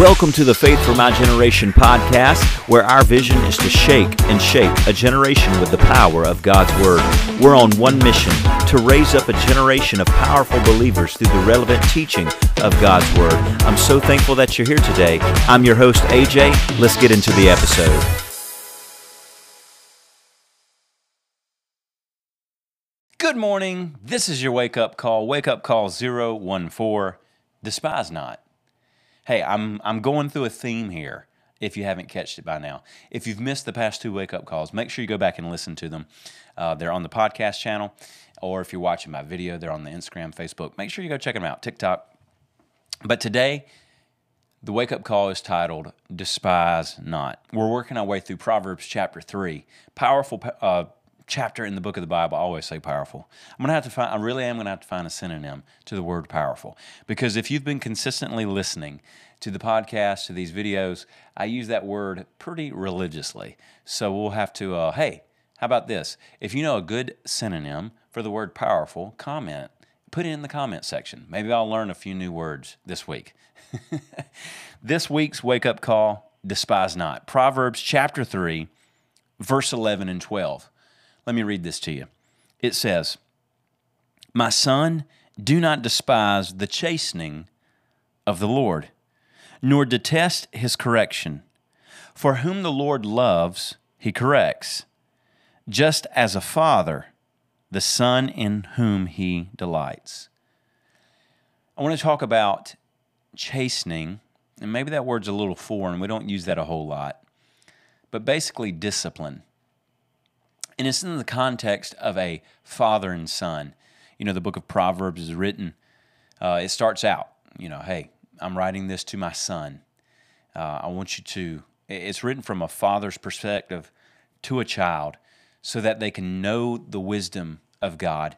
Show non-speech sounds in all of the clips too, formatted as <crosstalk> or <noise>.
Welcome to the Faith for My Generation podcast, where our vision is to shake and shape a generation with the power of God's Word. We're on one mission to raise up a generation of powerful believers through the relevant teaching of God's Word. I'm so thankful that you're here today. I'm your host, AJ. Let's get into the episode. Good morning. This is your wake up call. Wake up call 014. Despise not. Hey, I'm I'm going through a theme here. If you haven't catched it by now, if you've missed the past two wake up calls, make sure you go back and listen to them. Uh, they're on the podcast channel, or if you're watching my video, they're on the Instagram, Facebook. Make sure you go check them out. TikTok. But today, the wake up call is titled "Despise Not." We're working our way through Proverbs chapter three. Powerful. Uh, chapter in the book of the Bible. I always say powerful. I'm gonna have to find. I really am gonna have to find a synonym to the word powerful because if you've been consistently listening to the podcast to these videos, I use that word pretty religiously. So we'll have to. Uh, hey, how about this? If you know a good synonym for the word powerful, comment. Put it in the comment section. Maybe I'll learn a few new words this week. <laughs> this week's wake up call: despise not. Proverbs chapter three, verse eleven and twelve. Let me read this to you. It says, My son, do not despise the chastening of the Lord, nor detest his correction. For whom the Lord loves, he corrects, just as a father, the son in whom he delights. I want to talk about chastening, and maybe that word's a little foreign. We don't use that a whole lot, but basically discipline. And it's in the context of a father and son. You know, the book of Proverbs is written, uh, it starts out, you know, hey, I'm writing this to my son. Uh, I want you to, it's written from a father's perspective to a child so that they can know the wisdom of God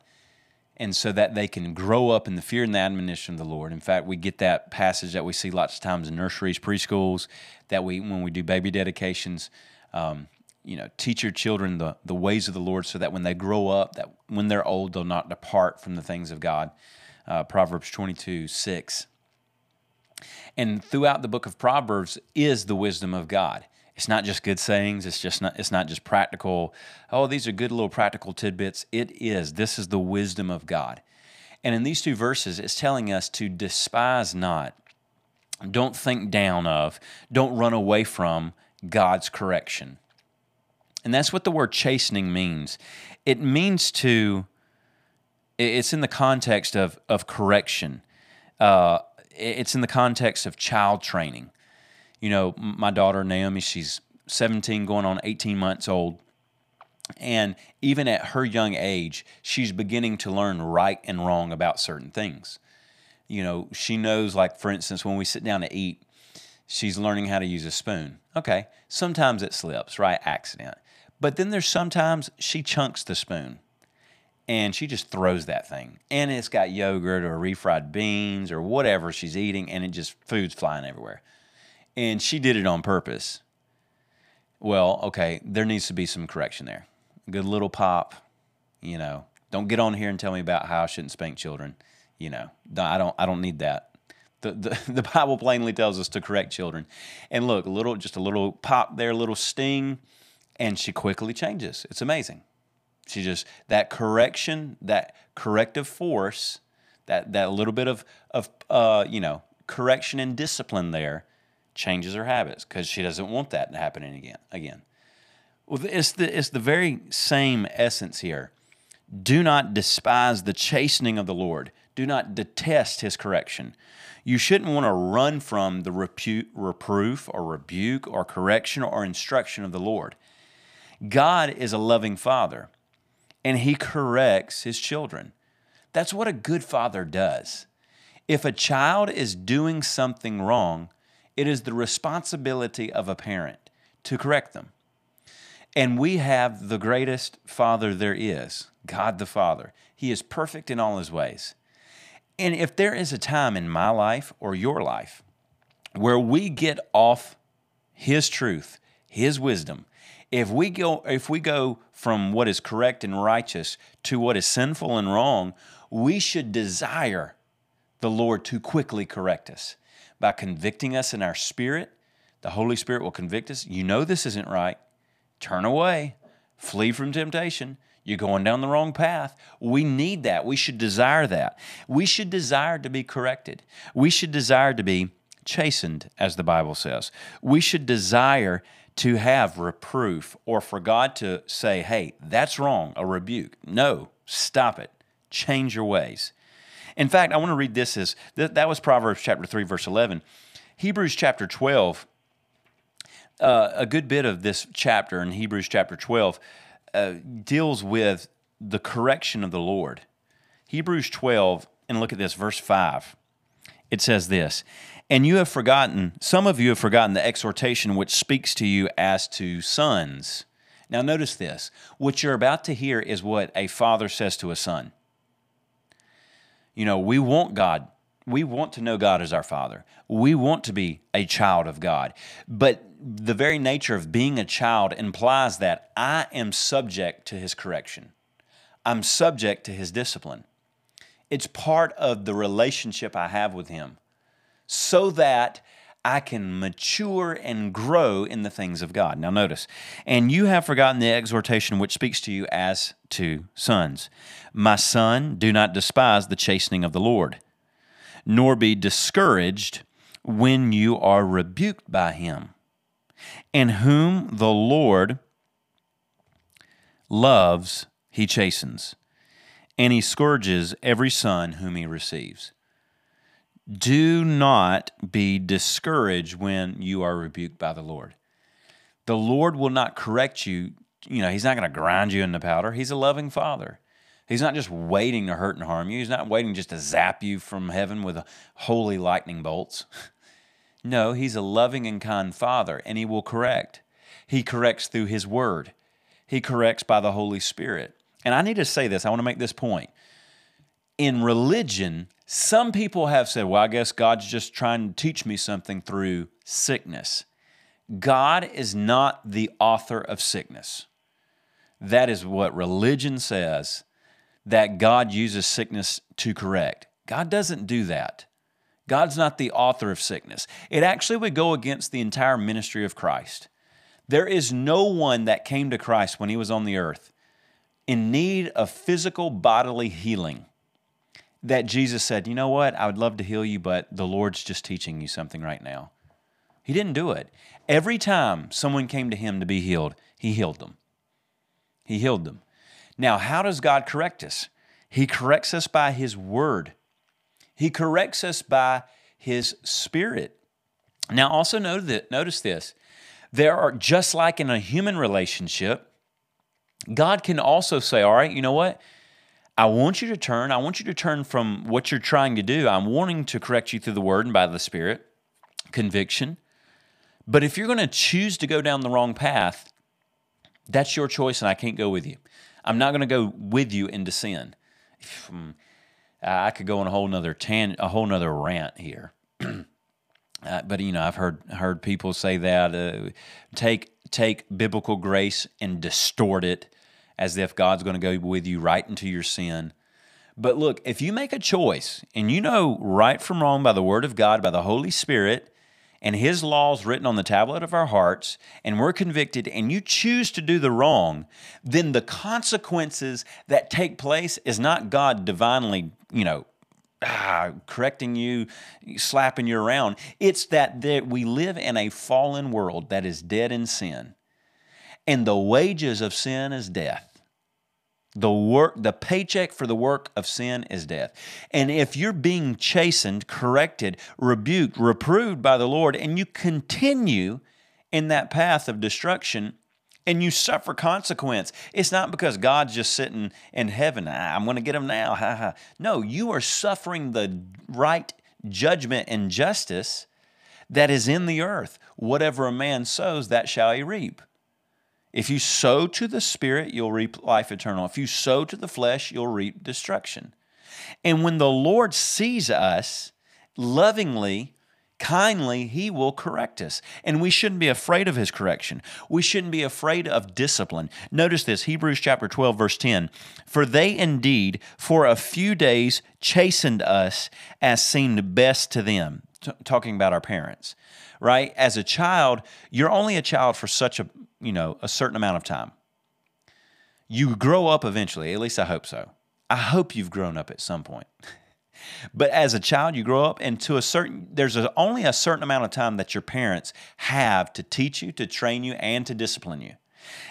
and so that they can grow up in the fear and the admonition of the Lord. In fact, we get that passage that we see lots of times in nurseries, preschools, that we, when we do baby dedications, um, you know, teach your children the, the ways of the Lord so that when they grow up, that when they're old, they'll not depart from the things of God. Uh, Proverbs 22, 6. And throughout the book of Proverbs is the wisdom of God. It's not just good sayings. It's just not. It's not just practical. Oh, these are good little practical tidbits. It is. This is the wisdom of God. And in these two verses, it's telling us to despise not, don't think down of, don't run away from God's correction. And that's what the word chastening means. It means to, it's in the context of, of correction, uh, it's in the context of child training. You know, my daughter Naomi, she's 17, going on 18 months old. And even at her young age, she's beginning to learn right and wrong about certain things. You know, she knows, like, for instance, when we sit down to eat, she's learning how to use a spoon. Okay, sometimes it slips, right? Accident. But then there's sometimes she chunks the spoon and she just throws that thing. And it's got yogurt or refried beans or whatever she's eating, and it just food's flying everywhere. And she did it on purpose. Well, okay, there needs to be some correction there. good little pop, you know. Don't get on here and tell me about how I shouldn't spank children. You know, I don't. I don't need that. The, the, <laughs> the Bible plainly tells us to correct children. And look, a little, just a little pop there, a little sting and she quickly changes. It's amazing. She just that correction, that corrective force, that that little bit of of uh, you know correction and discipline there changes her habits because she doesn't want that happening again. Again, well, it's the it's the very same essence here. Do not despise the chastening of the Lord. Do not detest His correction. You shouldn't want to run from the repu- reproof or rebuke or correction or instruction of the Lord. God is a loving father and he corrects his children. That's what a good father does. If a child is doing something wrong, it is the responsibility of a parent to correct them. And we have the greatest father there is, God the Father. He is perfect in all his ways. And if there is a time in my life or your life where we get off his truth, his wisdom, if we go if we go from what is correct and righteous to what is sinful and wrong, we should desire the Lord to quickly correct us. By convicting us in our spirit, the Holy Spirit will convict us. You know this isn't right. Turn away, flee from temptation. You're going down the wrong path. We need that. We should desire that. We should desire to be corrected. We should desire to be chastened, as the Bible says. We should desire to have reproof or for God to say, hey, that's wrong, a rebuke. No, stop it. Change your ways. In fact, I want to read this as that was Proverbs chapter 3, verse 11. Hebrews chapter 12, uh, a good bit of this chapter in Hebrews chapter 12 uh, deals with the correction of the Lord. Hebrews 12, and look at this, verse 5. It says this And you have forgotten, some of you have forgotten the exhortation which speaks to you as to sons. Now, notice this. What you're about to hear is what a father says to a son. You know, we want God. We want to know God as our Father. We want to be a child of God. But the very nature of being a child implies that I am subject to His correction, I'm subject to His discipline. It's part of the relationship I have with Him so that I can mature and grow in the things of God. Now, notice, and you have forgotten the exhortation which speaks to you as to sons. My son, do not despise the chastening of the Lord, nor be discouraged when you are rebuked by him. And whom the Lord loves, he chastens, and he scourges every son whom he receives. Do not be discouraged when you are rebuked by the Lord. The Lord will not correct you. You know, He's not going to grind you in the powder. He's a loving Father. He's not just waiting to hurt and harm you. He's not waiting just to zap you from heaven with holy lightning bolts. <laughs> No, He's a loving and kind Father, and He will correct. He corrects through His Word, He corrects by the Holy Spirit. And I need to say this, I want to make this point. In religion, some people have said, well, I guess God's just trying to teach me something through sickness. God is not the author of sickness. That is what religion says that God uses sickness to correct. God doesn't do that. God's not the author of sickness. It actually would go against the entire ministry of Christ. There is no one that came to Christ when he was on the earth in need of physical bodily healing that Jesus said, You know what? I would love to heal you, but the Lord's just teaching you something right now. He didn't do it. Every time someone came to him to be healed, he healed them. He healed them. Now, how does God correct us? He corrects us by His Word, He corrects us by His Spirit. Now, also notice this there are, just like in a human relationship, God can also say, All right, you know what? I want you to turn. I want you to turn from what you're trying to do. I'm wanting to correct you through the word and by the Spirit, conviction. But if you're going to choose to go down the wrong path, that's your choice, and I can't go with you. I'm not going to go with you into sin. I could go on a whole nother tan, a whole nother rant here. <clears throat> uh, but you know, I've heard heard people say that uh, take take biblical grace and distort it as if God's going to go with you right into your sin. But look, if you make a choice and you know right from wrong by the Word of God, by the Holy Spirit, and His laws written on the tablet of our hearts, and we're convicted, and you choose to do the wrong, then the consequences that take place is not God divinely, you know, ah, correcting you, slapping you around. It's that, that we live in a fallen world that is dead in sin. And the wages of sin is death. The work, the paycheck for the work of sin is death. And if you're being chastened, corrected, rebuked, reproved by the Lord, and you continue in that path of destruction, and you suffer consequence. It's not because God's just sitting in heaven. Ah, I'm going to get him now. no, you are suffering the right judgment and justice that is in the earth. Whatever a man sows, that shall he reap. If you sow to the Spirit, you'll reap life eternal. If you sow to the flesh, you'll reap destruction. And when the Lord sees us lovingly, kindly, He will correct us. And we shouldn't be afraid of His correction. We shouldn't be afraid of discipline. Notice this Hebrews chapter 12, verse 10 For they indeed for a few days chastened us as seemed best to them t- talking about our parents, right? As a child, you're only a child for such a, you know, a certain amount of time. You grow up eventually, at least I hope so. I hope you've grown up at some point. <laughs> but as a child, you grow up, and to a certain, there's a, only a certain amount of time that your parents have to teach you, to train you, and to discipline you.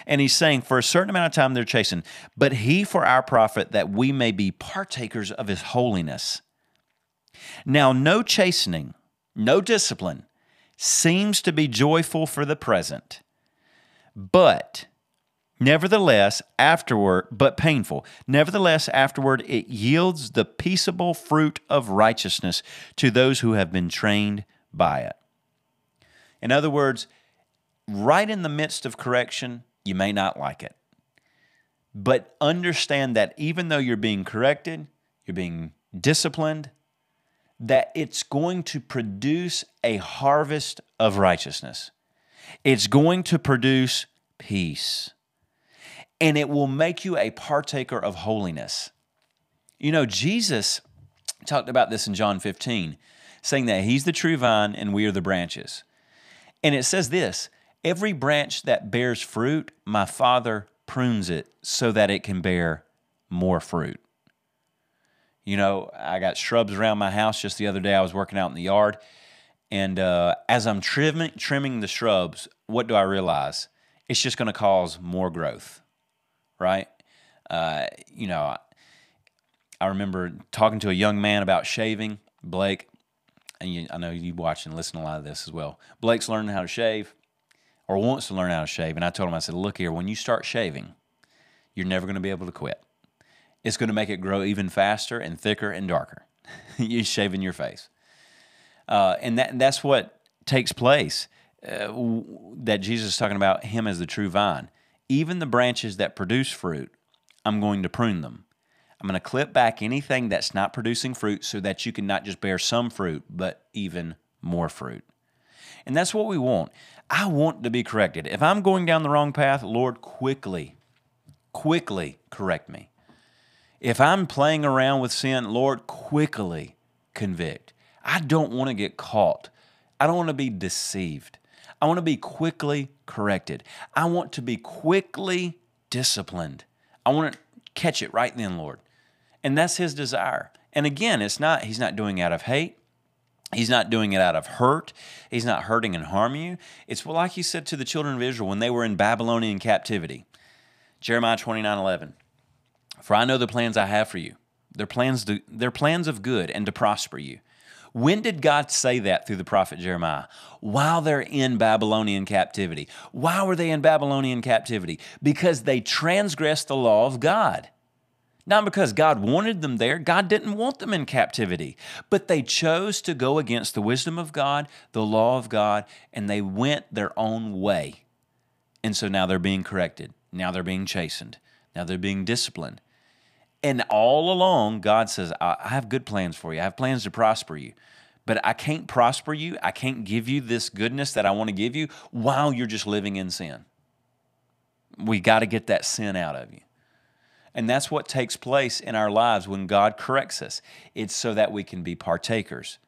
And he's saying, for a certain amount of time they're chasing, but he for our profit that we may be partakers of his holiness. Now, no chastening, no discipline seems to be joyful for the present, but nevertheless, afterward, but painful. Nevertheless, afterward, it yields the peaceable fruit of righteousness to those who have been trained by it. In other words, right in the midst of correction, you may not like it. But understand that even though you're being corrected, you're being disciplined, that it's going to produce a harvest of righteousness. It's going to produce peace. And it will make you a partaker of holiness. You know, Jesus talked about this in John 15, saying that He's the true vine and we are the branches. And it says this Every branch that bears fruit, my Father prunes it so that it can bear more fruit. You know, I got shrubs around my house just the other day. I was working out in the yard. And uh, as I'm trimming, trimming the shrubs, what do I realize? It's just going to cause more growth, right? Uh, you know, I remember talking to a young man about shaving, Blake, and you, I know you watch and listen to a lot of this as well. Blake's learning how to shave or wants to learn how to shave. And I told him, I said, look here, when you start shaving, you're never going to be able to quit it's going to make it grow even faster and thicker and darker. <laughs> You're shaving your face. Uh, and that, that's what takes place uh, that Jesus is talking about him as the true vine. Even the branches that produce fruit, I'm going to prune them. I'm going to clip back anything that's not producing fruit so that you can not just bear some fruit, but even more fruit. And that's what we want. I want to be corrected. If I'm going down the wrong path, Lord, quickly, quickly correct me. If I'm playing around with sin, Lord, quickly convict. I don't want to get caught. I don't want to be deceived. I want to be quickly corrected. I want to be quickly disciplined. I want to catch it right then, Lord. And that's his desire. And again, it's not he's not doing it out of hate. He's not doing it out of hurt. He's not hurting and harming you. It's like he said to the children of Israel when they were in Babylonian captivity. Jeremiah 29 11. For I know the plans I have for you. They're plans, to, they're plans of good and to prosper you. When did God say that through the prophet Jeremiah? While they're in Babylonian captivity. Why were they in Babylonian captivity? Because they transgressed the law of God. Not because God wanted them there, God didn't want them in captivity, but they chose to go against the wisdom of God, the law of God, and they went their own way. And so now they're being corrected. Now they're being chastened. Now they're being disciplined. And all along, God says, I have good plans for you. I have plans to prosper you. But I can't prosper you. I can't give you this goodness that I want to give you while you're just living in sin. We got to get that sin out of you. And that's what takes place in our lives when God corrects us. It's so that we can be partakers,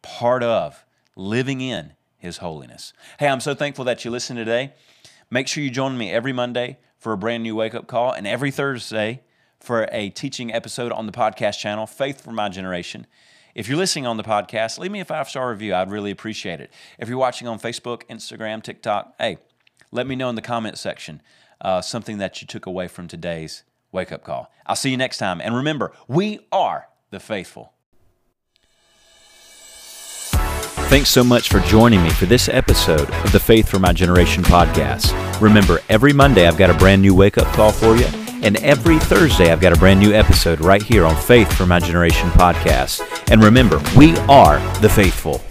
part of, living in His holiness. Hey, I'm so thankful that you listened today. Make sure you join me every Monday for a brand new wake up call and every Thursday for a teaching episode on the podcast channel, Faith for My Generation. If you're listening on the podcast, leave me a five star review. I'd really appreciate it. If you're watching on Facebook, Instagram, TikTok, hey, let me know in the comment section uh, something that you took away from today's wake up call. I'll see you next time. And remember, we are the faithful. Thanks so much for joining me for this episode of the Faith for My Generation podcast. Remember, every Monday I've got a brand new wake up call for you and every Thursday, I've got a brand new episode right here on Faith for My Generation podcast. And remember, we are the faithful.